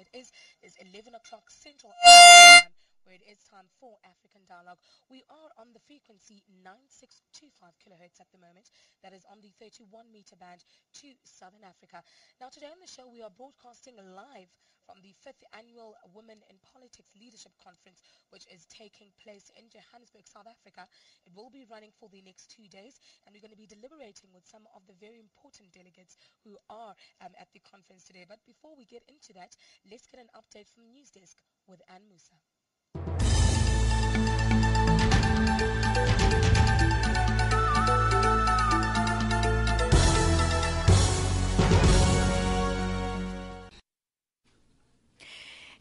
Time it is? It's 11 o'clock Central time, where it is time for African Dialogue. We are on the frequency 9625 kilohertz at the moment. That is on the 31 meter band to Southern Africa. Now, today on the show, we are broadcasting live from the fifth annual Women in Politics Leadership Conference, which is taking place in Johannesburg, South Africa. It will be running for the next two days, and we're going to be deliberating with some of the very important delegates who are um, at the conference today. But before we get into that, let's get an update from the news desk with Anne Musa.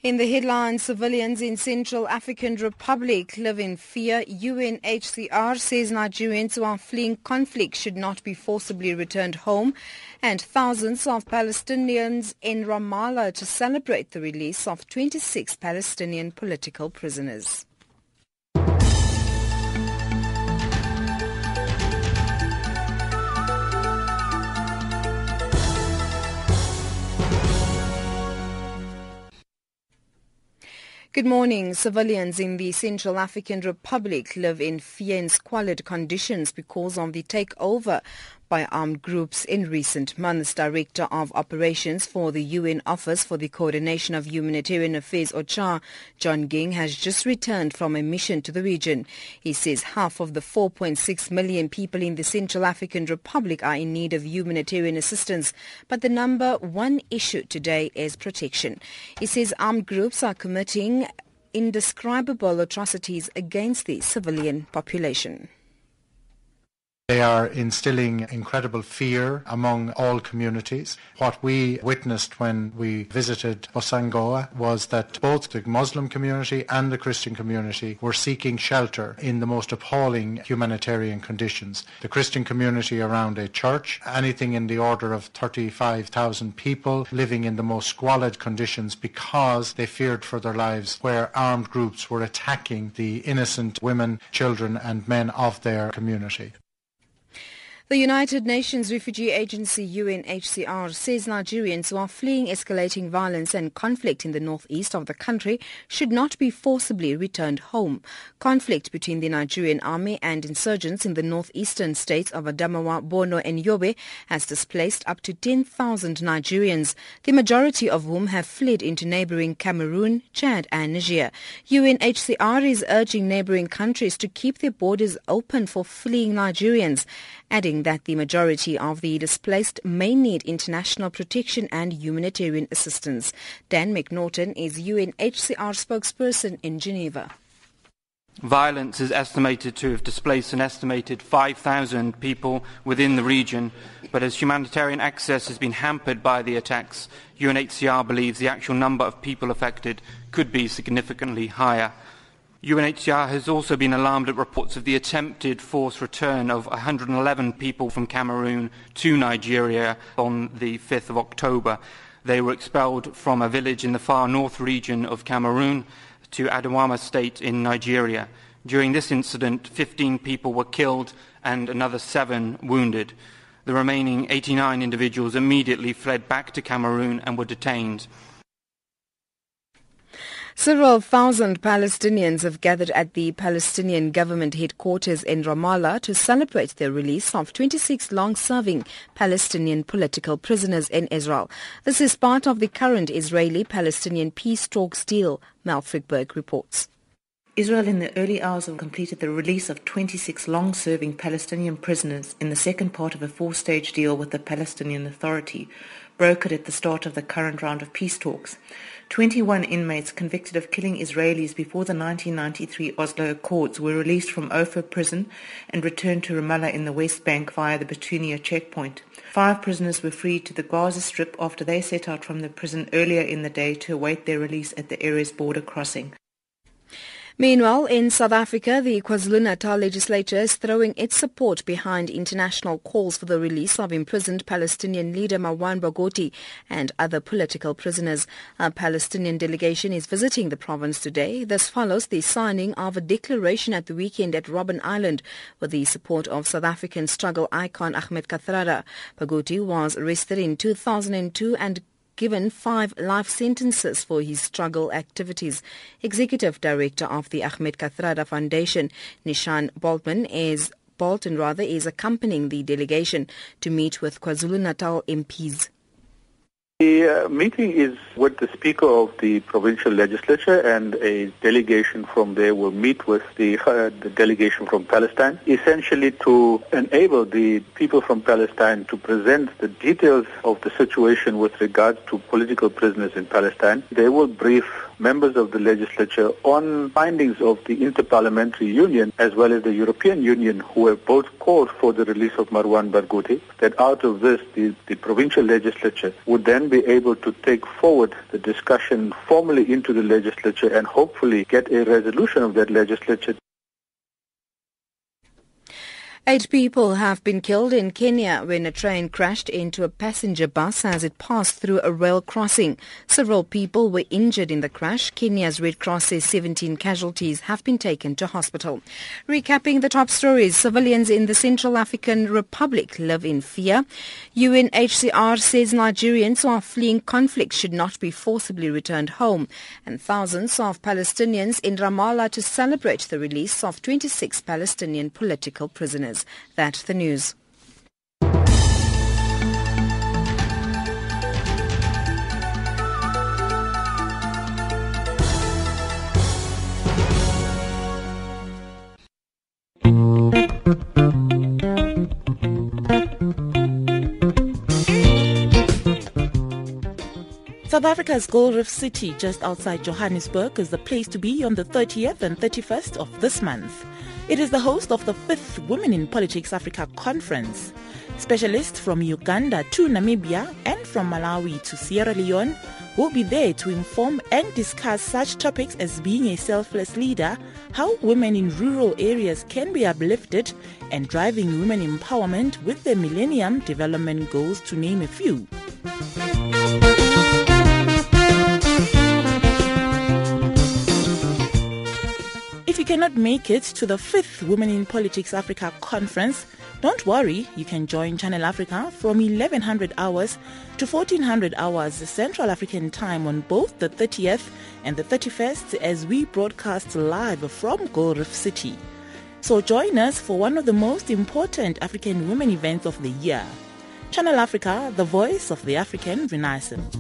In the headlines, civilians in Central African Republic live in fear. UNHCR says Nigerians who are fleeing conflict should not be forcibly returned home. And thousands of Palestinians in Ramallah to celebrate the release of 26 Palestinian political prisoners. Good morning. Civilians in the Central African Republic live in fear and squalid conditions because of the takeover by armed groups in recent months. Director of Operations for the UN Office for the Coordination of Humanitarian Affairs, OCHA, John Ging, has just returned from a mission to the region. He says half of the 4.6 million people in the Central African Republic are in need of humanitarian assistance, but the number one issue today is protection. He says armed groups are committing indescribable atrocities against the civilian population. They are instilling incredible fear among all communities. What we witnessed when we visited Bossangoa was that both the Muslim community and the Christian community were seeking shelter in the most appalling humanitarian conditions. The Christian community around a church, anything in the order of 35,000 people living in the most squalid conditions because they feared for their lives where armed groups were attacking the innocent women, children and men of their community. The United Nations Refugee Agency UNHCR says Nigerians who are fleeing escalating violence and conflict in the northeast of the country should not be forcibly returned home. Conflict between the Nigerian army and insurgents in the northeastern states of Adamawa, Borno and Yobe has displaced up to 10,000 Nigerians, the majority of whom have fled into neighboring Cameroon, Chad and Niger. UNHCR is urging neighboring countries to keep their borders open for fleeing Nigerians adding that the majority of the displaced may need international protection and humanitarian assistance. Dan McNorton is UNHCR spokesperson in Geneva. Violence is estimated to have displaced an estimated 5,000 people within the region, but as humanitarian access has been hampered by the attacks, UNHCR believes the actual number of people affected could be significantly higher. UNHCR has also been alarmed at reports of the attempted forced return of 111 people from Cameroon to Nigeria on the 5th of October. They were expelled from a village in the far north region of Cameroon to Adamawa State in Nigeria. During this incident, 15 people were killed and another seven wounded. The remaining 89 individuals immediately fled back to Cameroon and were detained. Several thousand Palestinians have gathered at the Palestinian government headquarters in Ramallah to celebrate the release of 26 long-serving Palestinian political prisoners in Israel. This is part of the current Israeli-Palestinian peace talks deal, Mel Frykberg reports. Israel in the early hours completed the release of 26 long-serving Palestinian prisoners in the second part of a four-stage deal with the Palestinian Authority, brokered at the start of the current round of peace talks. 21 inmates convicted of killing Israelis before the 1993 Oslo Accords were released from Ofer prison and returned to Ramallah in the West Bank via the Beitunia checkpoint. Five prisoners were freed to the Gaza Strip after they set out from the prison earlier in the day to await their release at the Erez border crossing. Meanwhile, in South Africa, the KwaZulu-Natal legislature is throwing its support behind international calls for the release of imprisoned Palestinian leader Marwan Barghouti and other political prisoners. A Palestinian delegation is visiting the province today. This follows the signing of a declaration at the weekend at Robben Island with the support of South African struggle icon Ahmed Kathrada. Barghouti was arrested in 2002 and given five life sentences for his struggle activities. Executive Director of the Ahmed Kathrada Foundation, Neeshan Boltman, is Balton rather is accompanying the delegation to meet with KwaZulu-Natal MPs. The uh, meeting is with the Speaker of the Provincial Legislature and a delegation from there will meet with the, uh, the delegation from Palestine, essentially to enable the people from Palestine to present the details of the situation with regards to political prisoners in Palestine. They will brief members of the legislature on findings of the Interparliamentary Union as well as the European Union who have both called for the release of Marwan Barghouti, that out of this the, the provincial legislature would then be able to take forward the discussion formally into the legislature and hopefully get a resolution of that legislature Eight people have been killed in Kenya when a train crashed into a passenger bus as it passed through a rail crossing. Several people were injured in the crash. Kenya's Red Cross says 17 casualties have been taken to hospital. Recapping the top stories, civilians in the Central African Republic live in fear. UNHCR says Nigerians who are fleeing conflict should not be forcibly returned home. And thousands of Palestinians in Ramallah to celebrate the release of 26 Palestinian political prisoners. That's the news. South Africa's Gold Reef City, just outside Johannesburg, is the place to be on the 30th and 31st of this month. It is the host of the fifth Women in Politics Africa conference. Specialists from Uganda to Namibia and from Malawi to Sierra Leone will be there to inform and discuss such topics as being a selfless leader, how women in rural areas can be uplifted, and driving women empowerment with the Millennium Development Goals, to name a few. Cannot make it to the fifth Women in Politics Africa conference, don't worry, you can join Channel Africa from 1100 hours to 1400 hours Central African time on both the 30th and the 31st as we broadcast live from Gold City. So join us for one of the most important African women events of the year. Channel Africa, the voice of the African Renaissance.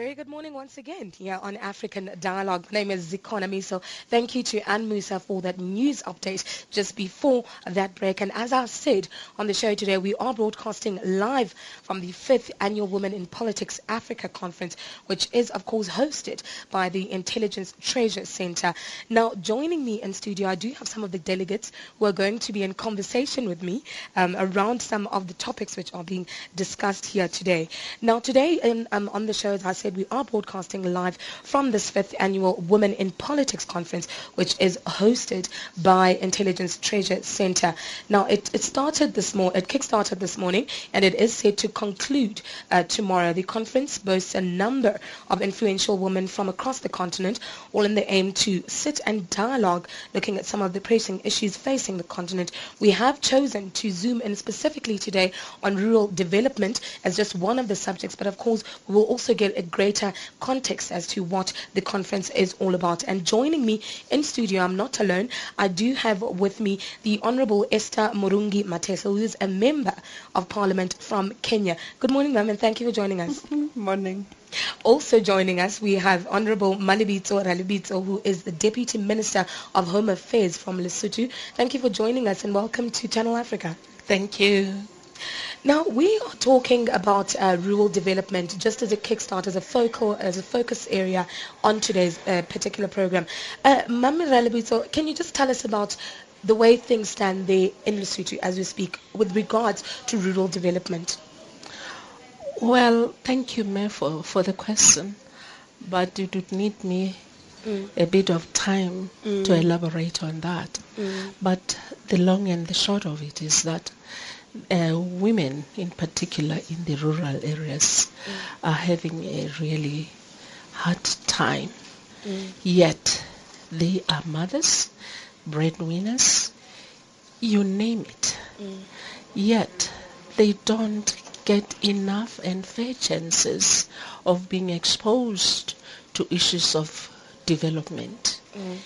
Good morning once again here on African Dialogue. My name is Zikona Miso. Thank you to Anne Musa for that news update just before that break. And as I said on the show today, we are broadcasting live from the fifth annual Women in Politics Africa Conference, which is, of course, hosted by the Intelligence Transfer Center. Now, joining me in studio, I do have some of the delegates who are going to be in conversation with me um, around some of the topics which are being discussed here today. Now, today in, um, on the show, as I said, we are broadcasting broadcasting live from this fifth annual Women in Politics conference, which is hosted by Intelligence Transfer Center. Now, it, it started this morning, it kick-started this morning, and it is set to conclude uh, tomorrow. The conference boasts a number of influential women from across the continent, all in the aim to sit and dialogue, looking at some of the pressing issues facing the continent. We have chosen to zoom in specifically today on rural development as just one of the subjects, but of course, we will also get a greater context as to what the conference is all about. And joining me in studio, I'm not alone. I do have with me the Honorable Esther Murugi Mathenge, who is a member of Parliament from Kenya. Good morning, ma'am, and thank you for joining us. Morning. Also joining us, we have Honorable Malibito Ralibito, who is the Deputy Minister of Home Affairs from Lesotho. Thank you for joining us and welcome to Channel Africa. Thank you. Now we are talking about uh, rural development just as a kickstart, as a focal, as a focus area on today's uh, particular program. Uh, Mami can you just tell us about the way things stand there in Lesotho as we speak with regards to rural development? Well, thank you, May, for, for the question, but it would need me mm. a bit of time mm. to elaborate on that. Mm. But the long and the short of it is that uh, women, in particular in the rural areas, mm. are having a really hard time. Mm. Yet they are mothers, breadwinners, you name it. Mm. Yet they don't get enough and fair chances of being exposed to issues of development. Mm.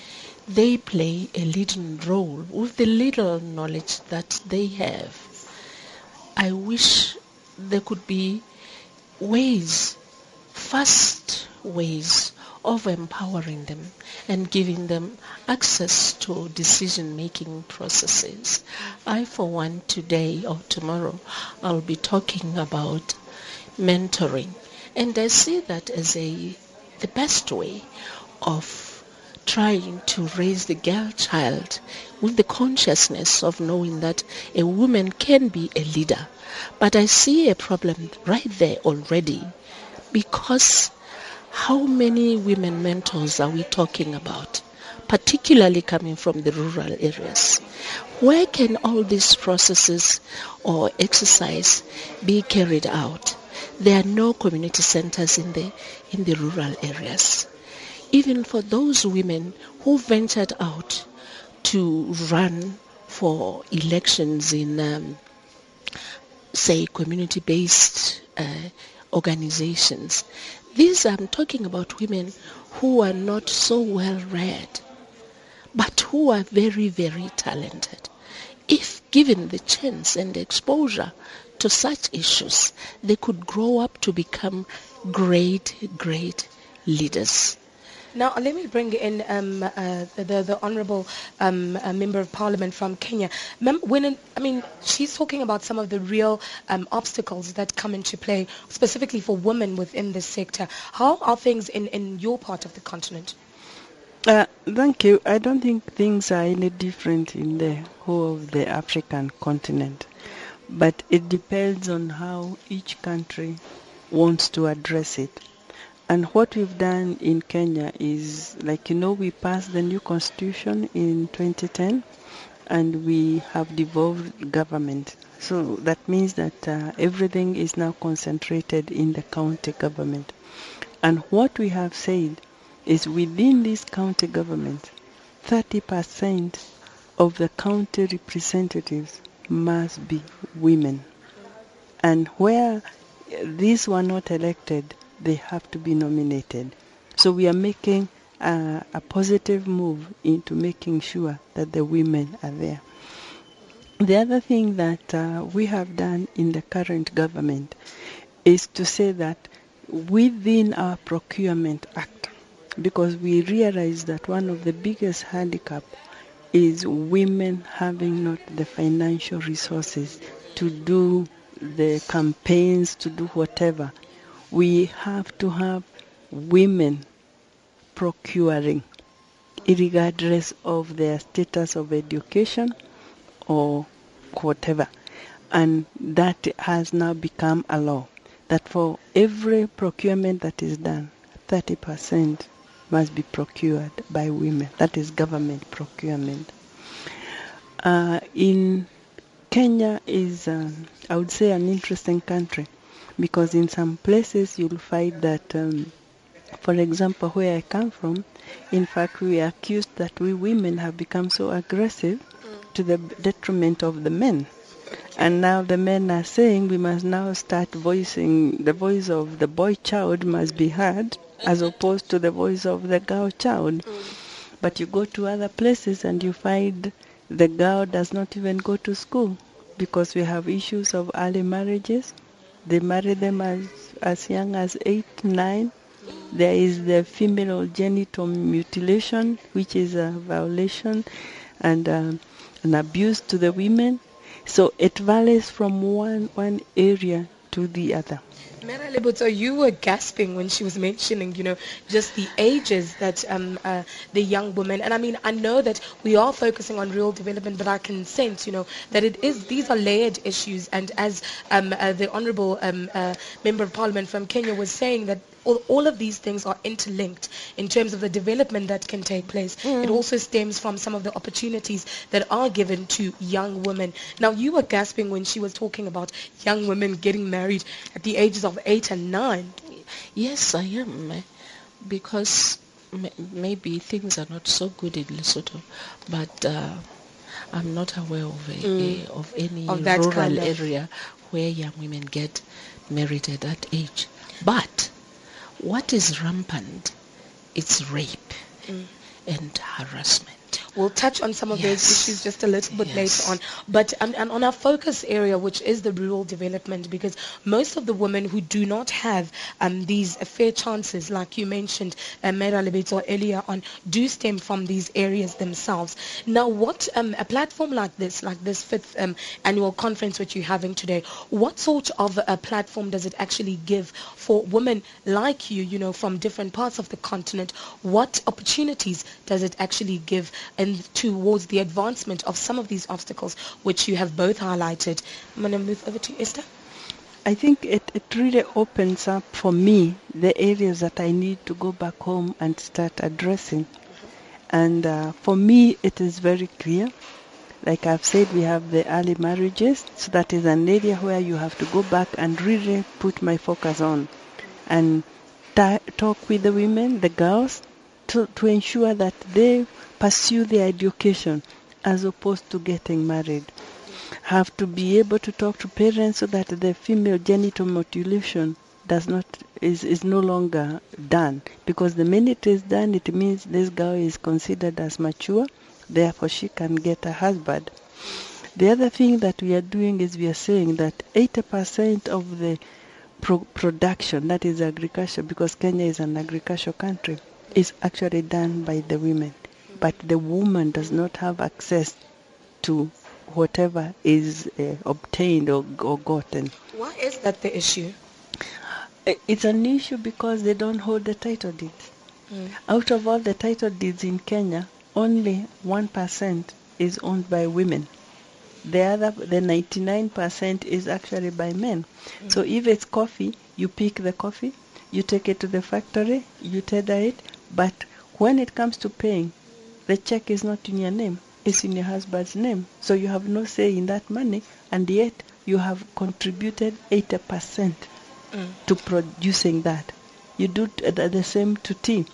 They play a leading role with the little knowledge that they have. I wish there could be ways, fast ways of empowering them and giving them access to decision-making processes. I, for one, today or tomorrow, I'll be talking about mentoring. And I see that as a the best way of trying to raise the girl child with the consciousness of knowing that a woman can be a leader. But I see a problem right there already because how many women mentors are we talking about? particularly coming from the rural areas. Where can all these processes or exercise be carried out? There are no community centers in the in the rural areas. Even for those women who ventured out to run for elections in, um, say, community-based uh, organizations, these I'm talking about women who are not so well read, but who are very, very talented. If given the chance and exposure to such issues, they could grow up to become great, great leaders. Now, let me bring in um, uh, the, the honourable um, uh, member of parliament from Kenya. Mem- when I mean, she's talking about some of the real um, obstacles that come into play, specifically for women within this sector. How are things in, in your part of the continent? Uh, thank you. I don't think things are any different in the whole of the African continent, but it depends on how each country wants to address it. And what we've done in Kenya is, like you know, we passed the new constitution in 2010 and we have devolved government. So that means that uh, everything is now concentrated in the county government. And what we have said is within this county government, 30% of the county representatives must be women. And where these were not elected, they have to be nominated. So we are making a positive move into making sure that the women are there. The other thing that uh, we have done in the current government is to say that within our procurement act, because we realize that one of the biggest handicap is women having not the financial resources to do the campaigns, to do whatever we have to have women procuring, regardless of their status of education or whatever. And that has now become a law that for every procurement that is done, 30% must be procured by women. That is government procurement. Uh, in Kenya is, um, I would say, an interesting country because in some places you'll find that, um, for example, where I come from, in fact, we are accused that we women have become so aggressive to the detriment of the men. And now the men are saying we must now start voicing the voice of the boy child must be heard as opposed to the voice of the girl child. But you go to other places and you find the girl does not even go to school because we have issues of early marriages. They marry them as, as young as eight, nine. There is the female genital mutilation, which is a violation and um, an abuse to the women. So it varies from one, one area to the other. Mera Lebuto, you were gasping when she was mentioning, you know, just the ages that um, uh, the young women, and I mean, I know that we are focusing on rural development, but I can sense, you know, that it is, these are layered issues, and as um, uh, the Honourable um, uh, Member of Parliament from Kenya was saying, that all, all, of these things are interlinked in terms of the development that can take place. Mm. It also stems from some of the opportunities that are given to young women. Now, you were gasping when she was talking about young women getting married at the ages of eight and nine. Yes, I am, eh, because maybe things are not so good in Lesotho, but uh, I'm not aware of, a, mm. a, of any of rural kind of area where young women get married at that age. But what is rampant? It's rape mm. and harassment. We'll touch on some of yes. those issues just a little bit yes. later on. But um, and on our focus area, which is the rural development, because most of the women who do not have um, these fair chances, like you mentioned, uh, Mera Lebeto earlier on, do stem from these areas themselves. Now, what um, a platform like this, like this fifth um, annual conference which you're having today, what sort of a platform does it actually give for women like you, you know, from different parts of the continent? What opportunities does it actually give? and towards the advancement of some of these obstacles which you have both highlighted. I'm going to move over to Esther. I think it, it really opens up for me the areas that I need to go back home and start addressing. And uh, for me, it is very clear. Like I've said, we have the early marriages, so that is an area where you have to go back and really put my focus on and ta- talk with the women, the girls, to, to ensure that they pursue their education as opposed to getting married. Have to be able to talk to parents so that the female genital mutilation does not is, is no longer done because the minute it's done it means this girl is considered as mature therefore she can get a husband the other thing that we are doing is we are saying that 80% of the pro- production that is agriculture because Kenya is an agricultural country is actually done by the women but the woman does not have access to whatever is uh, obtained or, or gotten. Why is that the issue? It's an issue because they don't hold the title deeds. Mm. Out of all the title deeds in Kenya, only 1% is owned by women. The other, the 99% is actually by men. Mm. So if it's coffee, you pick the coffee, you take it to the factory, you tender it, but when it comes to paying, the check is not in your name, it's in your husband's name. So you have no say in that money, and yet you have contributed 80% mm. to producing that. You do the same to tea.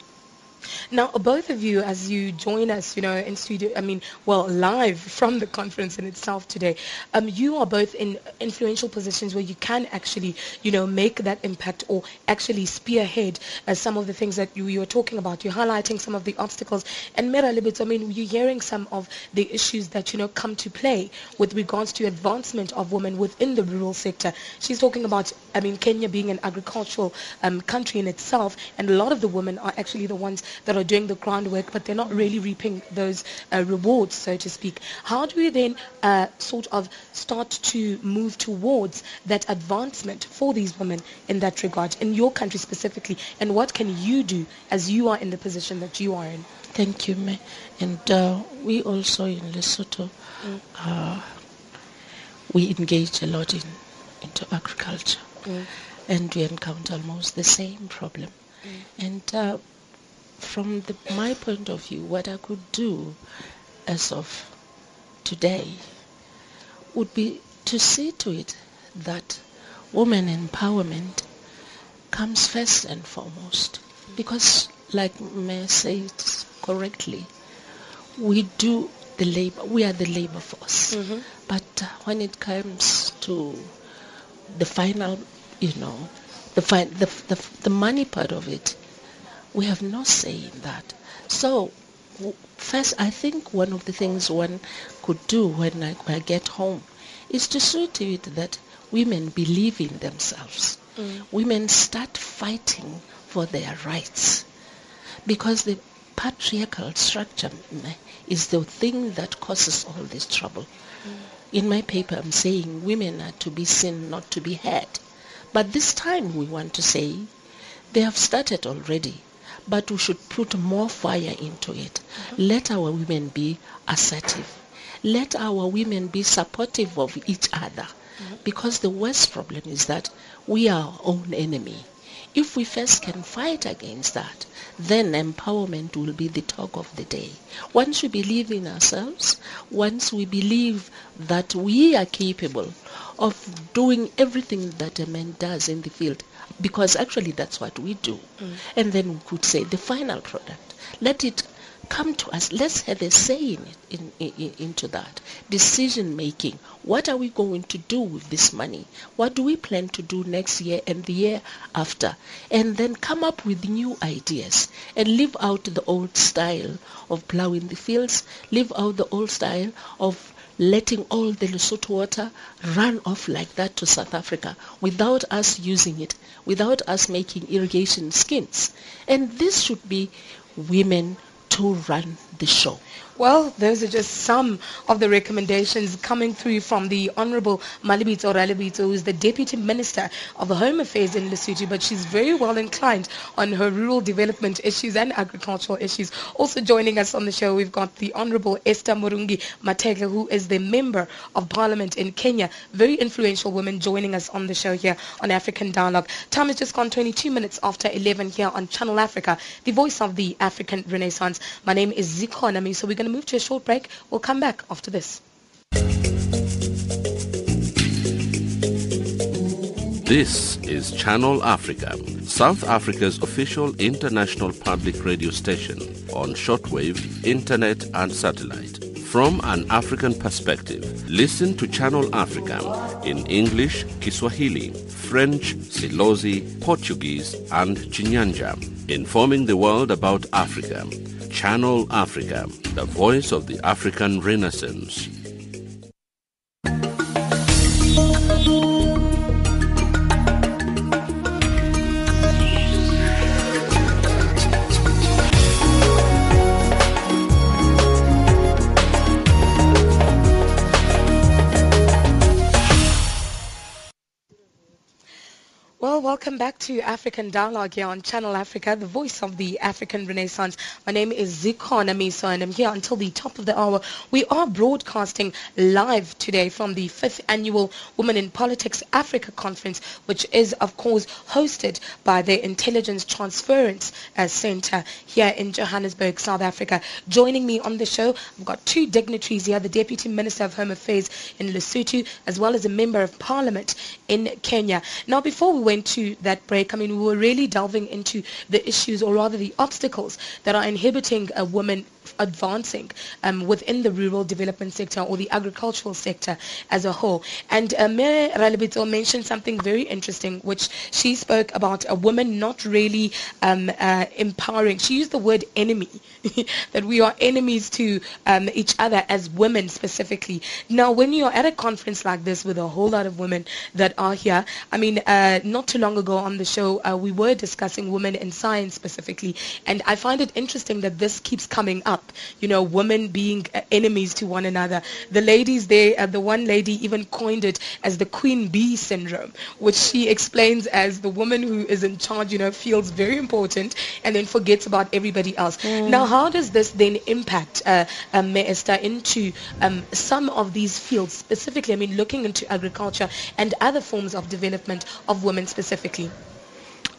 Now, both of you, as you join us, you know, in studio, I mean, well, live from the conference in itself today, um, you are both in influential positions where you can actually, you know, make that impact or actually spearhead uh, some of the things that you, you were talking about. You're highlighting some of the obstacles. And Mera Libet, I mean, you're hearing some of the issues that, you know, come to play with regards to advancement of women within the rural sector. She's talking about, I mean, Kenya being an agricultural um, country in itself, and a lot of the women are actually the ones that are doing the groundwork, but they're not really reaping those uh, rewards, so to speak. How do we then uh, sort of start to move towards that advancement for these women in that regard, in your country specifically, and what can you do as you are in the position that you are in? Thank you, May. And uh, we also in Lesotho, mm. Uh, we engage a lot in into agriculture, mm. and we encounter almost the same problem Mm. And uh, from the, my point of view, what I could do as of today would be to see to it that women empowerment comes first and foremost. Because, like May said correctly, we do the labor, we are the labor force. Mm-hmm. But uh, when it comes to the final, you know, the, fi- the, the, the money part of it, we have no say in that. So, first, I think one of the things one could do when I, when I get home is to see to it that women believe in themselves. Mm. Women start fighting for their rights because the patriarchal structure is the thing that causes all this trouble. Mm. In my paper, I'm saying women are to be seen, not to be heard. But this time we want to say they have started already, but we should put more fire into it. Let our women be assertive. Let our women be supportive of each other. Because the worst problem is that we are our own enemy. If we first can fight against that, then empowerment will be the talk of the day. Once we believe in ourselves, once we believe that we are capable of doing everything that a man does in the field, because actually that's what we do. Mm. And then we could say the final product. Let it come to us. Let's have a say in, in, in, into that decision making. What are we going to do with this money? What do we plan to do next year and the year after? And then come up with new ideas and leave out the old style of plowing the fields, leave out the old style of letting all the Lesotho water run off like that to South Africa without us using it, without us making irrigation schemes. And this should be women to run the show. Well, those are just some of the recommendations coming through from the Honorable Malibito Ralebitso, who is the Deputy Minister of Home Affairs in Lesotho, but she's very well inclined on her rural development issues and agricultural issues. Also joining us on the show, we've got the Honorable Esther Murugi Mathenge, who is the Member of Parliament in Kenya. Very influential woman joining us on the show here on African Dialogue. Time has just gone 22 minutes after 11 here on Channel Africa, the voice of the African Renaissance. My name is Ziko Nami, so we're going to move to a short break. We'll come back after this. This is Channel Africa, South Africa's official international public radio station on shortwave, internet and satellite. From an African perspective, listen to Channel Africa in English, Kiswahili, French, Silozi, Portuguese and Chinyanja, informing the world about Africa Channel Africa, the voice of the African Renaissance. Welcome back to African Dialogue here on Channel Africa, the voice of the African Renaissance. My name is Zikona Miso and I'm here until the top of the hour. We are broadcasting live today from the 5th Annual Women in Politics Africa Conference, which is, of course, hosted by the Intelligence Transference uh, Center here in Johannesburg, South Africa. Joining me on the show, I've got two dignitaries here, the Deputy Minister of Home Affairs in Lesotho, as well as a Member of Parliament in Kenya. Now, before we went to that break, I mean, we were really delving into the issues, or rather the obstacles that are inhibiting a woman advancing um, within the rural development sector or the agricultural sector as a whole. And uh, Mayor Ralibito mentioned something very interesting, which she spoke about a woman not really um, uh, empowering. She used the word enemy, that we are enemies to um, each other as women specifically. Now, when you're at a conference like this with a whole lot of women that are here, I mean, uh, not too long ago on the show, uh, we were discussing women in science specifically, and I find it interesting that this keeps coming up, you know, women being enemies to one another. The ladies there, uh, the one lady even coined it as the queen bee syndrome, which she explains as the woman who is in charge, you know, feels very important and then forgets about everybody else. Mm. Now, how does this then impact uh, um, Esther into um, some of these fields specifically? I mean, looking into agriculture and other forms of development of women specifically.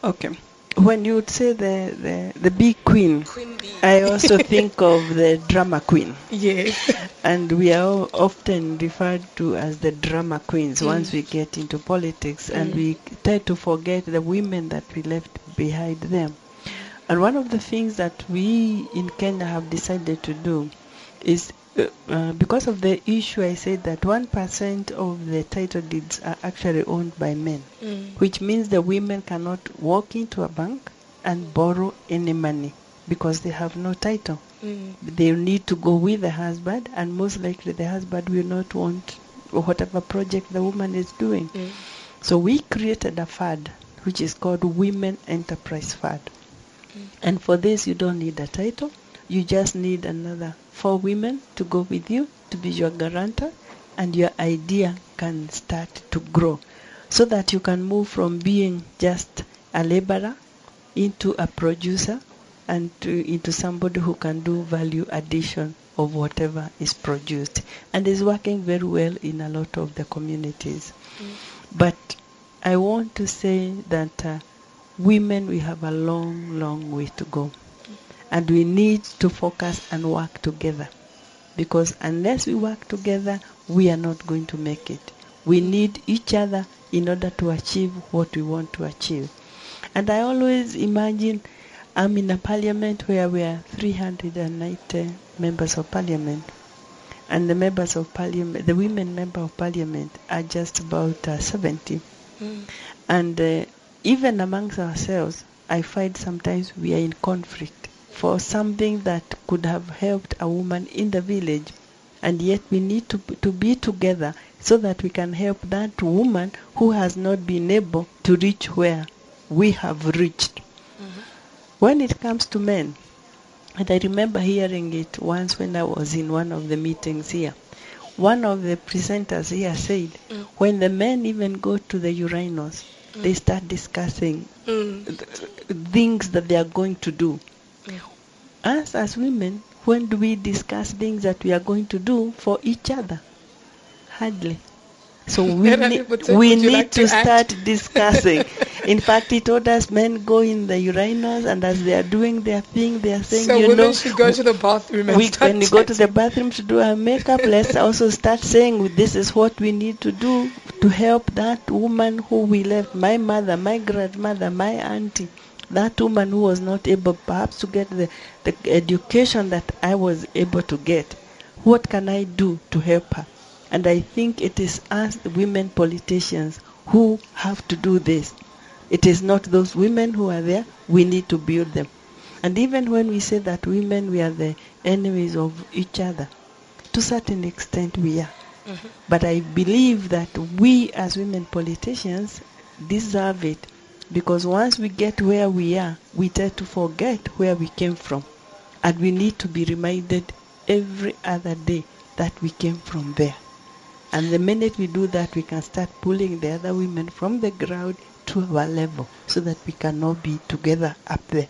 Okay. When you would say the, the, the big queen, queen bee. I also think of the drama queen. Yes. And we are often referred to as the drama queens mm. once we get into politics, mm. and we tend to forget the women that we left behind them. And one of the things that we in Kenya have decided to do is uh, uh, because of the issue, I said that 1% of the title deeds are actually owned by men, mm. which means the women cannot walk into a bank and borrow any money because they have no title. Mm. They need to go with the husband, and most likely the husband will not want whatever project the woman is doing. Mm. So we created a fund which is called Women Enterprise Fund. Mm. And for this, you don't need a title you just need another four women to go with you to be your guarantor, and your idea can start to grow so that you can move from being just a laborer into a producer and to, into somebody who can do value addition of whatever is produced and is working very well in a lot of the communities. Mm. But I want to say that uh, women, we have a long, long way to go and we need to focus and work together. Because unless we work together we are not going to make it. We need each other in order to achieve what we want to achieve. And i always imagine i'm in a parliament where we are 390 members of parliament. And the members of parliament the women member of parliament are just about uh, 70 mm. and uh, even amongst ourselves i find sometimes we are in conflict for something that could have helped a woman in the village. And yet we need to, to be together so that we can help that woman who has not been able to reach where we have reached. Mm-hmm. When it comes to men, and I remember hearing it once when I was in one of the meetings here. One of the presenters here said, mm. when the men even go to the urinals, mm. they start discussing mm. things that they are going to do us as women, when do we discuss things that we are going to do for each other? Hardly. So we, ne- we need like to, to start discussing. in fact, he told us men go in the urinals, and as they are doing their thing, they are saying, so you women know, should go to the bathroom. We, when you go to the bathroom to do our makeup, let's also start saying, this is what we need to do to help that woman who we left, my mother, my grandmother, my auntie that woman who was not able perhaps to get the, the education that I was able to get, what can I do to help her? And I think it is us, the women politicians, who have to do this. It is not those women who are there. We need to build them. And even when we say that women, we are the enemies of each other, to a certain extent we are. Mm-hmm. But I believe that we as women politicians deserve it because once we get where we are, we tend to forget where we came from. And we need to be reminded every other day that we came from there. And the minute we do that, we can start pulling the other women from the ground to our level so that we can all be together up there.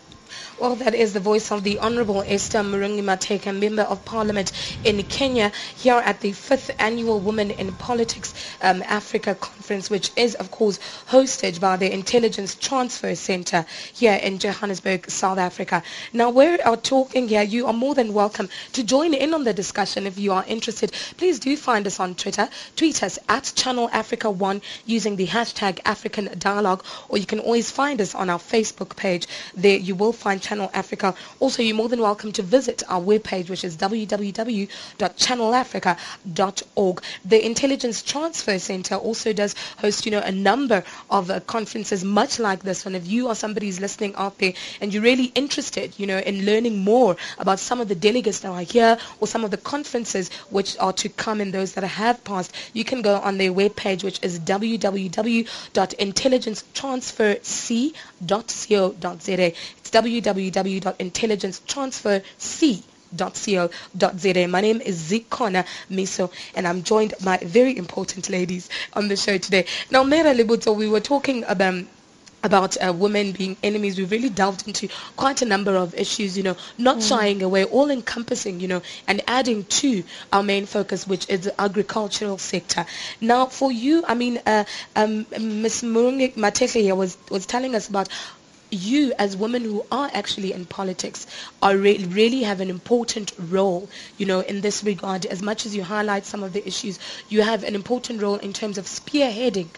Well, that is the voice of the Honorable Esther Murugi Mathenge, Member of Parliament in Kenya, here at the fifth annual Women in Politics um, Africa Conference, which is, of course, hosted by the Intelligence Transfer Center here in Johannesburg, South Africa. Now, we are talking here. You are more than welcome to join in on the discussion if you are interested. Please do find us on Twitter. Tweet us at Channel Africa One using the hashtag African Dialogue, or you can always find us on our Facebook page. There you will find Channel Africa. Also, you're more than welcome to visit our webpage, which is www.channelafrica.org. The Intelligence Transfer Center also does host, you know, a number of uh, conferences much like this one. If you or somebody is listening out there and you're really interested, you know, in learning more about some of the delegates that are here or some of the conferences which are to come and those that have passed, you can go on their webpage, which is www.intelligencetransferc.co.za. It's www.intelligencetransferc.co.za. My name is Zikona Miso, and I'm joined by very important ladies on the show today. Now, Mera Libuto, we were talking about about uh, women being enemies, We've really delved into quite a number of issues, you know, not mm. shying away, all encompassing, you know, and adding to our main focus, which is the agricultural sector. Now, for you, I mean, uh, um, Ms. Murugi Mathenge here was, was telling us about you as women who are actually in politics are re- really have an important role, you know, in this regard. As much as you highlight some of the issues, you have an important role in terms of spearheading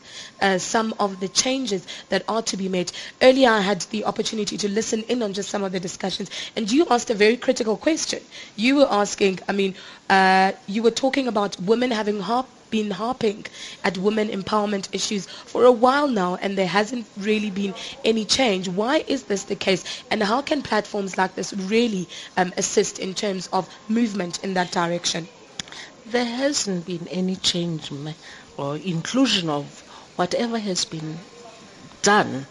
uh, some of the changes that are to be made. Earlier, I had the opportunity to listen in on just some of the discussions, and you asked a very critical question. You were asking, I mean, uh, you were talking about women having harp been harping at women empowerment issues for a while now and there hasn't really been any change. Why is this the case and how can platforms like this really um, assist in terms of movement in that direction? There hasn't been any change or inclusion of whatever has been done,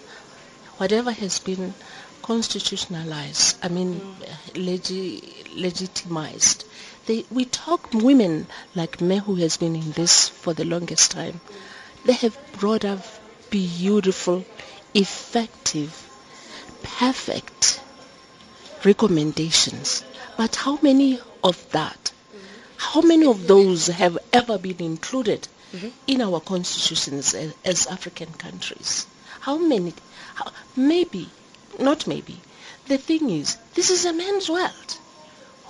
whatever has been constitutionalized, I mean, mm. legi- legitimized they, we talk women like me who has been in this for the longest time. They have brought up beautiful, effective, perfect recommendations. But how many of that, how many of those have ever been included mm-hmm. in our constitutions as, as African countries? How many? How, maybe, not maybe. The thing is, this is a man's world.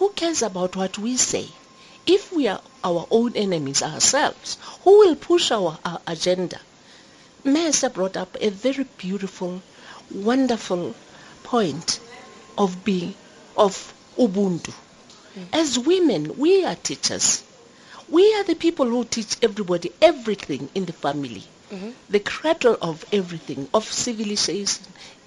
Who cares about what we say? If we are our own enemies ourselves, who will push our, our agenda? Mesa brought up a very beautiful, wonderful point of being, of Ubuntu. Mm. As women, we are teachers. We are the people who teach everybody everything in the family. Mm-hmm. The cradle of everything, of civilization,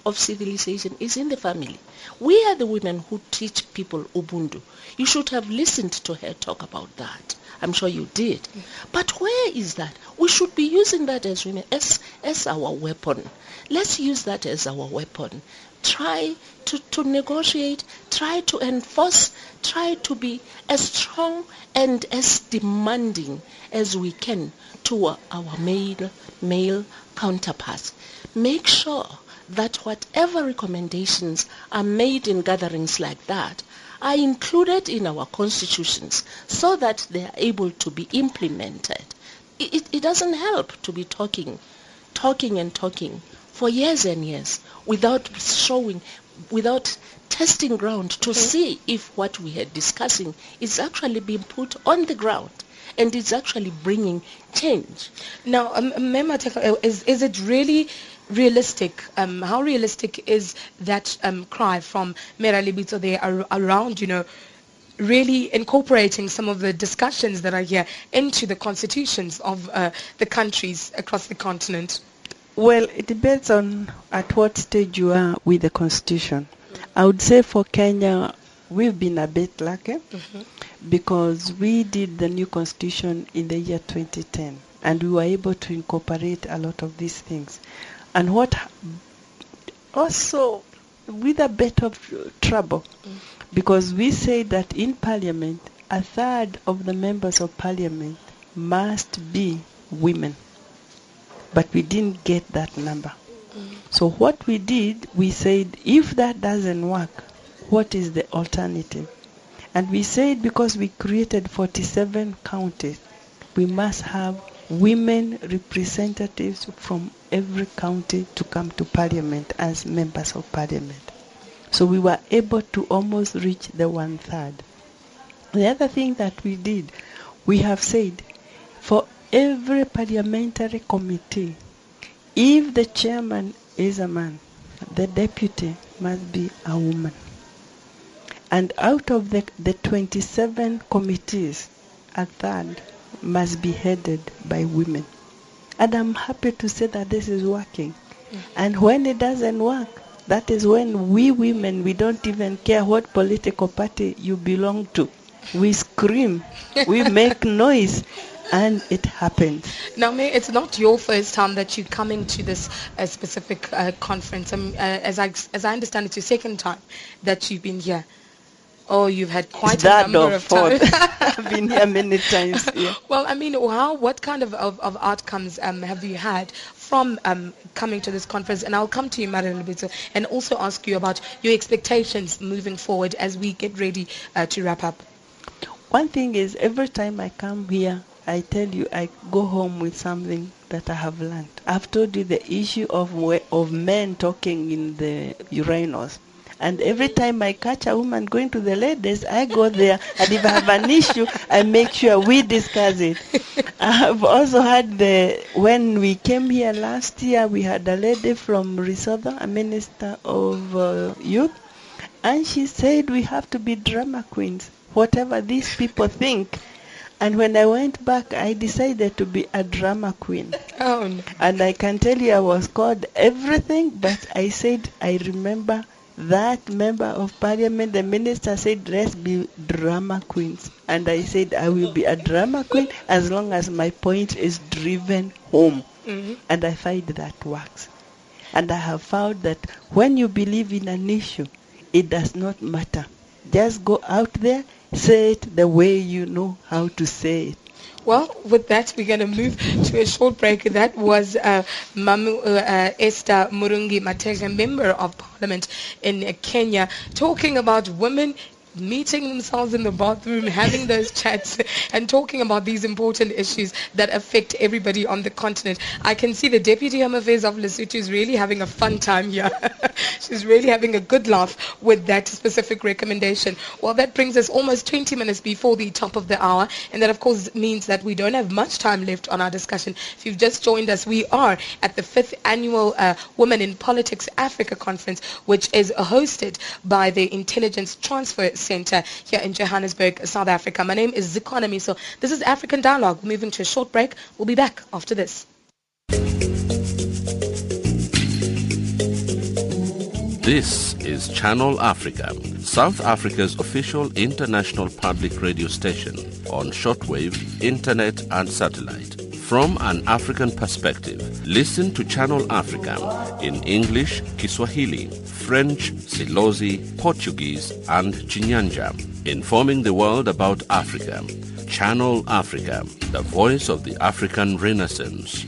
of civilization is in the family. We are the women who teach people Ubuntu. You should have listened to her talk about that. I'm sure you did. But where is that? We should be using that as women, as, as our weapon. Let's use that as our weapon. Try to, to negotiate, try to enforce, try to be as strong and as demanding as we can to our male, male counterparts. Make sure that whatever recommendations are made in gatherings like that are included in our constitutions so that they are able to be implemented. It, it, it doesn't help to be talking, talking and talking for years and years without showing, without testing ground to okay. see if what we are discussing is actually being put on the ground and it's actually bringing change. Now, um, Mema, is, is it really realistic? Um, how realistic is that um, cry from Mera Libito there around, you know, really incorporating some of the discussions that are here into the constitutions of uh, the countries across the continent? Well, it depends on at what stage you are with the constitution. I would say for Kenya, we've been a bit lucky mm-hmm. because we did the new constitution in the year 2010 and we were able to incorporate a lot of these things. And what also with a bit of trouble, mm. because we say that in Parliament, a third of the members of Parliament must be women. But we didn't get that number. Mm. So what we did, we said, if that doesn't work, what is the alternative? And we said because we created 47 counties, we must have women representatives from every county to come to parliament as members of parliament. So we were able to almost reach the one third. The other thing that we did, we have said for every parliamentary committee, if the chairman is a man, the deputy must be a woman. And out of the, the 27 committees, a third must be headed by women. And I'm happy to say that this is working. Mm. And when it doesn't work, that is when we women, we don't even care what political party you belong to. We scream, we make noise, and it happens. Now, May, it's not your first time that you're coming to this uh, specific uh, conference. Um, uh, as I as I understand, it's your second time that you've been here. Oh, you've had quite a number of times. I've been here many times. Yeah. well, I mean, how? What kind of, of, of outcomes um, have you had from um, coming to this conference? And I'll come to you, Madam Lebitso, and also ask you about your expectations moving forward as we get ready uh, to wrap up. One thing is, every time I come here, I tell you, I go home with something that I have learned. I've told you the issue of of men talking in the urinals. And every time I catch a woman going to the ladies, I go there. And if I have an issue, I make sure we discuss it. I have also had the, when we came here last year, we had a lady from Lesotho, a minister of uh, youth, and she said we have to be drama queens. Whatever these people think, and when I went back, I decided to be a drama queen. Oh, no. And I can tell you I was called everything, but I said I remember that member of parliament, the minister said, let's be drama queens. And I said, I will be a drama queen as long as my point is driven home. Mm-hmm. And I find that works. And I have found that when you believe in an issue, it does not matter. Just go out there Say it the way you know how to say it. Well, with that, we're going to move to a short break. That was uh, Mamu, uh, uh, Esther Murugi Mathenge, Member of Parliament in Kenya, talking about women meeting themselves in the bathroom, having those chats, and talking about these important issues that affect everybody on the continent. I can see the Deputy Affairs of Lesotho is really having a fun time here. She's really having a good laugh with that specific recommendation. Well, that brings us almost 20 minutes before the top of the hour, and that, of course, means that we don't have much time left on our discussion. If you've just joined us, we are at the fifth annual uh, Women in Politics Africa Conference, which is hosted by the Intelligence Transfer Center here in Johannesburg, South Africa. My name is Zikona Miso. this is African Dialogue. We're Moving to a short break. We'll be back after this. This is Channel Africa, South Africa's official international public radio station on shortwave, internet and satellite. From an African perspective, listen to Channel Africa in English, Kiswahili, French, Silozi, Portuguese, and Chinyanja, informing the world about Africa. Channel Africa, the voice of the African Renaissance.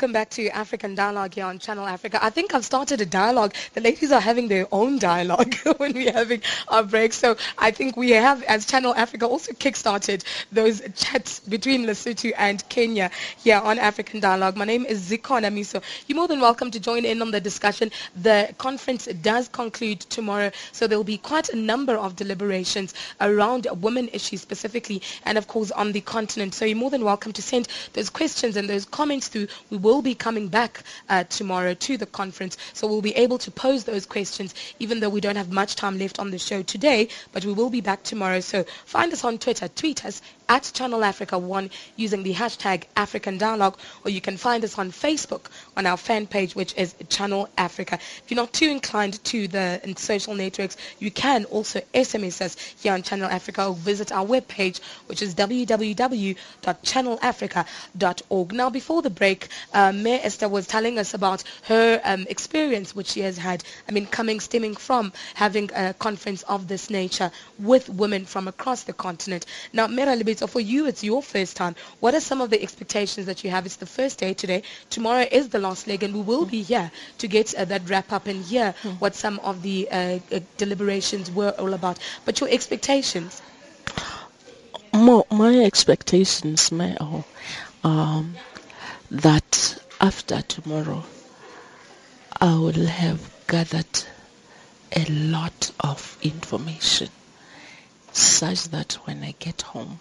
Welcome back to African Dialogue here on Channel Africa. I think I've started a dialogue. The ladies are having their own dialogue when we're having our break. So I think we have, as Channel Africa, also kick-started those chats between Lesotho and Kenya here on African Dialogue. My name is Zikona Miso. You're more than welcome to join in on the discussion. The conference does conclude tomorrow, so there will be quite a number of deliberations around women issues specifically, and of course on the continent. So you're more than welcome to send those questions and those comments through. We will be coming back uh, tomorrow to the conference, so we'll be able to pose those questions, even though we don't have much time left on the show today, but we will be back tomorrow. So find us on Twitter, tweet us at Channel Africa 1 using the hashtag African Dialogue, or you can find us on Facebook on our fan page, which is Channel Africa. If you're not too inclined to the social networks, you can also SMS us here on Channel Africa or visit our webpage, which is www.channelafrica.org. Now, before the break, uh, Mayor Esther was telling us about her um, experience, which she has had, I mean, coming, stemming from having a conference of this nature with women from across the continent. Now, Mera so for you, it's your first time. What are some of the expectations that you have? It's the first day today. Tomorrow is the last leg, and we will be here to get uh, that wrap up and hear mm. what some of the uh, uh, deliberations were all about. But your expectations? My, my expectations, my, um, that after tomorrow, I will have gathered a lot of information such that when I get home,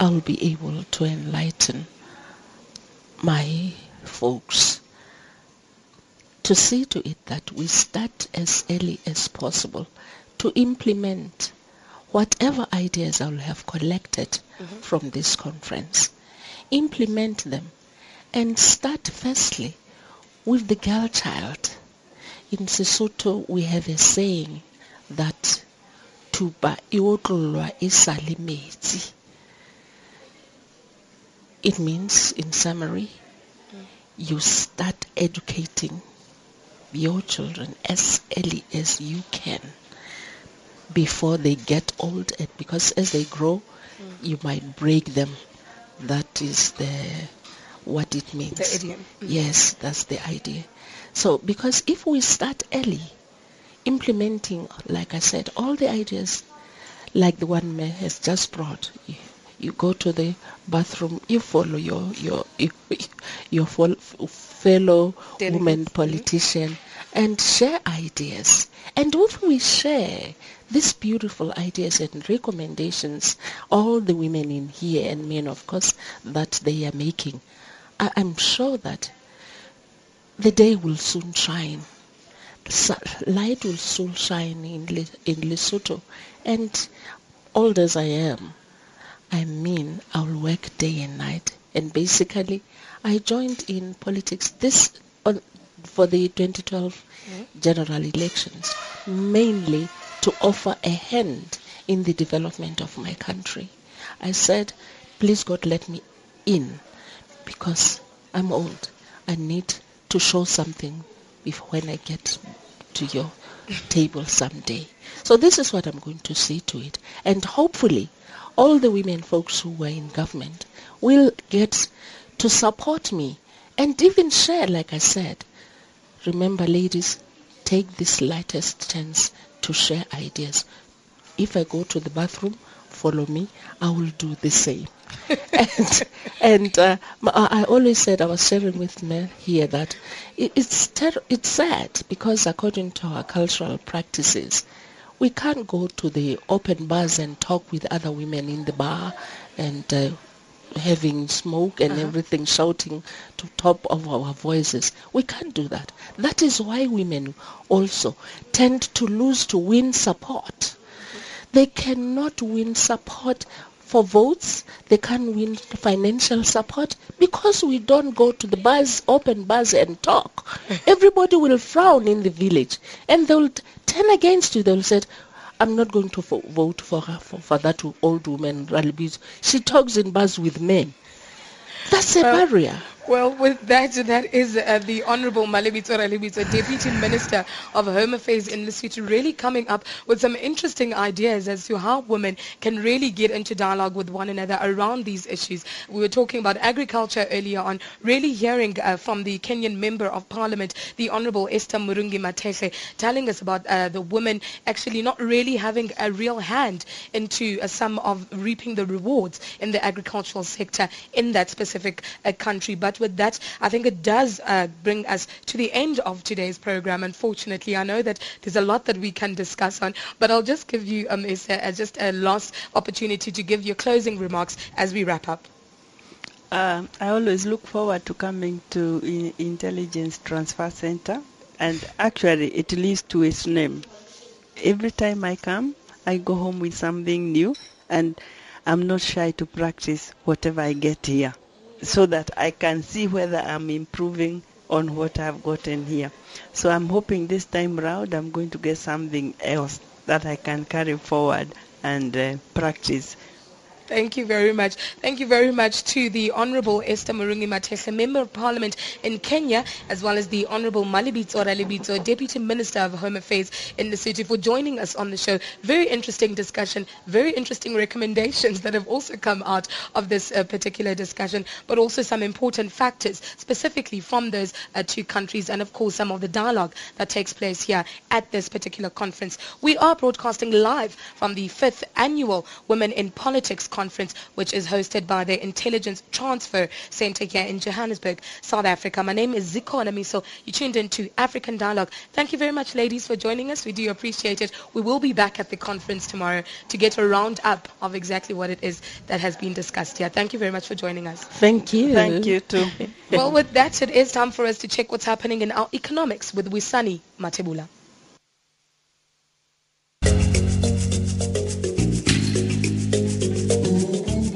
I'll be able to enlighten my folks to see to it that we start as early as possible to implement whatever ideas I'll have collected mm-hmm. from this conference. Implement them and start firstly with the girl child. In Sesotho we have a saying that tuba iwotlolwa isale metsi it means, in summary, you start educating your children as early as you can before they get old and because as they grow you might break them that is the what it means. The idiom. Mm-hmm. Yes, that's the idea. So because if we start early, implementing, like I said, all the ideas like the one man has just brought, you, go to the bathroom, you follow your your your fellow woman politician and share ideas. And if we share these beautiful ideas and recommendations, all the women in here and men, of course, that they are making, I, am sure that the day will soon shine. Light will soon shine in, in Lesotho. And old as I am, I mean I'll work day and night. And basically, I joined in politics this on, for the 2012 mm-hmm. general elections, mainly to offer a hand in the development of my country. I said, please God, let me in because I'm old. I need to show something if when I get to your table someday. So this is what I'm going to say to it. And hopefully all the women folks who were in government will get to support me and even share, like I said. Remember, ladies, take this lightest chance to share ideas. If I go to the bathroom, follow me. I will do the same. and and uh, I always said I was sharing with men here that it's ter- it's sad because according to our cultural practices, we can't go to the open bars and talk with other women in the bar and uh, having smoke and uh-huh. everything shouting to top of our voices. We can't do that. That is why women also tend to lose to win support. They cannot win support for votes. They can't win financial support because we don't go to the bars, open bars and talk. Everybody will frown in the village and they will turn against you. They will say, I'm not going to vote for her, for, for that old woman, Ralibitso. She talks in bars with men. That's a uh, barrier. Well, with that, that is uh, the Honorable Malebitso Ralibitso, Deputy Minister of Home Affairs in Lesotho, really coming up with some interesting ideas as to how women can really get into dialogue with one another around these issues. We were talking about agriculture earlier on, really hearing uh, from the Kenyan Member of Parliament, the Honorable Esther Murugi Mathenge, telling us about uh, the women actually not really having a real hand into uh, some of reaping the rewards in the agricultural sector in that specific uh, country. But with that, I think it does uh, bring us to the end of today's program. Unfortunately, I know that there's a lot that we can discuss on, but I'll just give you, um, a, just a last opportunity to give your closing remarks as we wrap up. Uh, I always look forward to coming to I- Intelligence Transfer Center, and actually, it leads to its name. Every time I come, I go home with something new, and I'm not shy to practice whatever I get here so that I can see whether I'm improving on what I've gotten here. So I'm hoping this time round I'm going to get something else that I can carry forward and uh, practice Thank you very much. Thank you very much to the Honorable Esther Murugi Mathenge, Member of Parliament in Kenya, as well as the Honorable Malebitso Ralibitso, Deputy Minister of Home Affairs in the city, for joining us on the show. Very interesting discussion, very interesting recommendations that have also come out of this uh, particular discussion, but also some important factors specifically from those uh, two countries, and of course some of the dialogue that takes place here at this particular conference. We are broadcasting live from the fifth annual Women in Politics conference, which is hosted by the Intelligence Transfer Center here in Johannesburg, South Africa. My name is Zikona Miso. You tuned in to African Dialogue. Thank you very much, ladies, for joining us. We do appreciate it. We will be back at the conference tomorrow to get a roundup of exactly what it is that has been discussed here. Thank you very much for joining us. Thank you. Thank you too. well, with that, it is time for us to check what's happening in our economics with Wisani Matebula.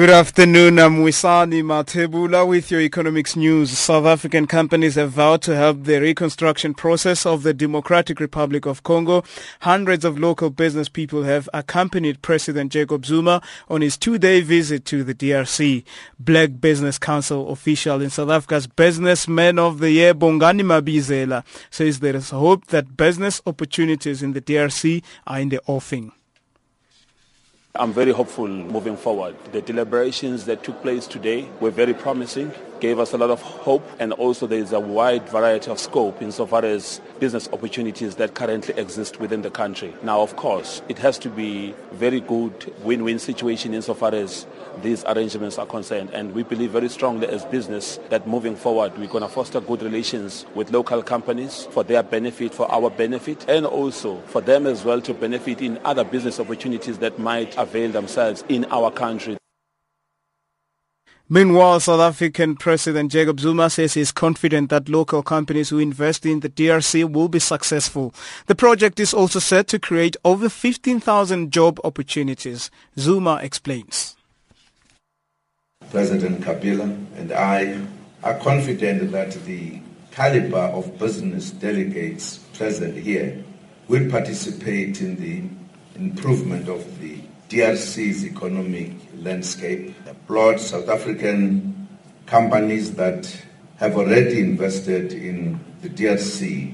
Good afternoon. I'm Wisani Matebula with your economics news. South African companies have vowed to help the reconstruction process of the Democratic Republic of Congo. Hundreds of local business people have accompanied President Jacob Zuma on his two-day visit to the DRC. Black Business Council official in South Africa's Businessman of the Year, Bongani Mabizela, says there is hope that business opportunities in the DRC are in the offing. I'm very hopeful moving forward. The deliberations that took place today were very promising, gave us a lot of hope, and also there is a wide variety of scope insofar as business opportunities that currently exist within the country. Now, of course, it has to be very good win-win situation insofar as these arrangements are concerned. And we believe very strongly as business that moving forward, we're going to foster good relations with local companies for their benefit, for our benefit, and also for them as well to benefit in other business opportunities that might avail themselves in our country. Meanwhile, South African President Jacob Zuma says he is confident that local companies who invest in the DRC will be successful. The project is also set to create over 15,000 job opportunities. Zuma explains. President Kabila and I are confident that the caliber of business delegates present here will participate in the improvement of the DRC's economic landscape. Applaud South African companies that have already invested in the DRC.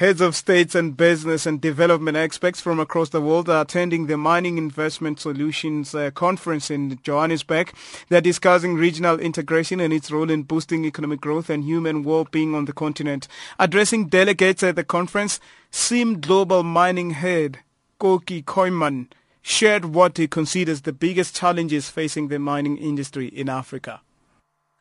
Heads of states and business and development experts from across the world are attending the Mining Investment Solutions uh, Conference in Johannesburg. They're discussing regional integration and its role in boosting economic growth and human well-being on the continent. Addressing delegates at the conference, SIM Global Mining Head Koki Koiman shared what he considers the biggest challenges facing the mining industry in Africa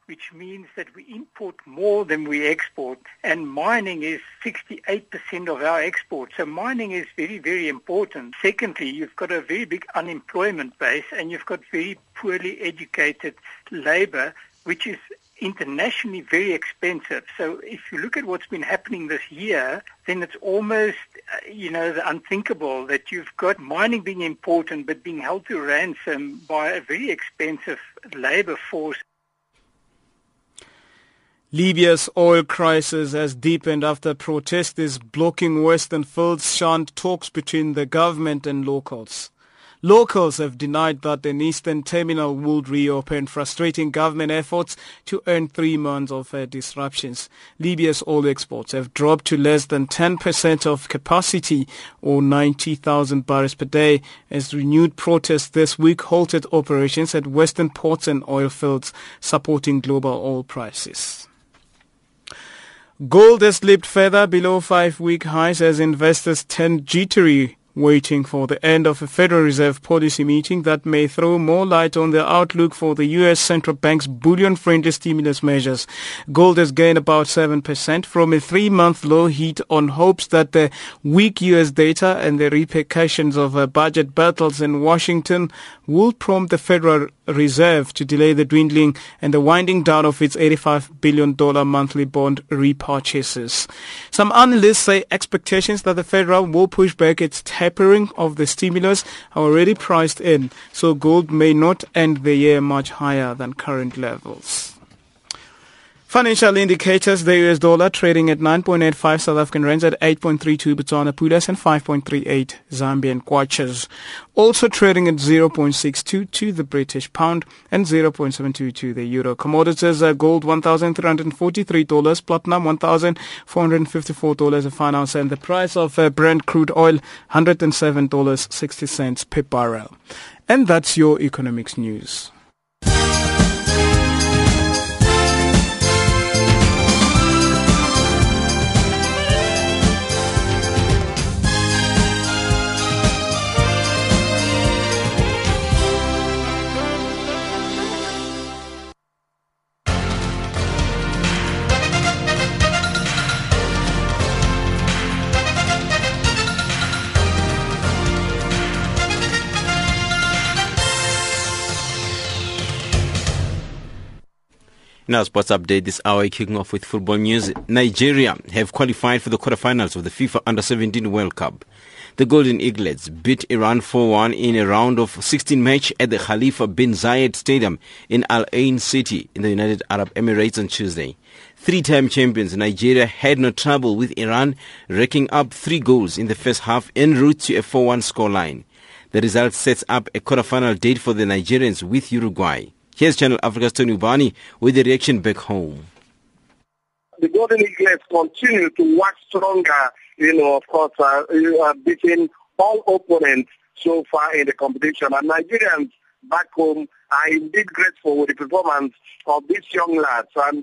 which means that we import more than we export. And mining is 68% of our exports. So mining is very, very important. Secondly, you've got a very big unemployment base and you've got very poorly educated labor, which is internationally very expensive. So if you look at what's been happening this year, then it's almost, uh, you know, the unthinkable that you've got mining being important but being held to ransom by a very expensive labor force. Libya's oil crisis has deepened after protesters blocking western fields shunned talks between the government and locals. Locals have denied that an eastern terminal would reopen, frustrating government efforts to earn three months of uh, disruptions. Libya's oil exports have dropped to less than 10% of capacity or 90,000 barrels per day as renewed protests this week halted operations at western ports and oil fields supporting global oil prices. Gold has slipped further below five-week highs as investors turn jittery waiting for the end of a Federal Reserve policy meeting that may throw more light on the outlook for the U.S. Central Bank's bullion-friendly stimulus measures. Gold has gained about 7% from a three-month low hit on hopes that the weak U.S. data and the repercussions of uh, budget battles in Washington will prompt the Federal Reserve to delay the dwindling and the winding down of its $85 billion monthly bond repurchases. Some analysts say expectations that the Federal will push back its tapering of the stimulus are already priced in, so gold may not end the year much higher than current levels. Financial indicators, the US dollar trading at 9.85 South African rands at 8.32 Botswana Pulas and 5.38 Zambian Kwachas. Also trading at 0.62 to the British pound and 0.72 to the euro. Commodities, uh, gold $1,343, platinum $1,454 a fine ounce and the price of uh, Brent crude oil $107.60 per barrel. And that's your economics news. Now, sports update this hour, kicking off with football news. Nigeria have qualified for the quarterfinals of the FIFA Under 17 World Cup. The Golden Eaglets beat Iran 4-1 in a round of 16 match at the Khalifa bin Zayed Stadium in Al Ain City in the United Arab Emirates on Tuesday. Three-time champions Nigeria had no trouble with Iran, racking up three goals in the first half en route to a 4-1 scoreline. The result sets up a quarterfinal date for the Nigerians with Uruguay. Here's Channel Africa's Tony Ubani with the reaction back home. The Golden Eagles continue to work stronger, you know, of course, uh, uh, beating all opponents so far in the competition. And Nigerians back home are indeed grateful with the performance of these young lads. And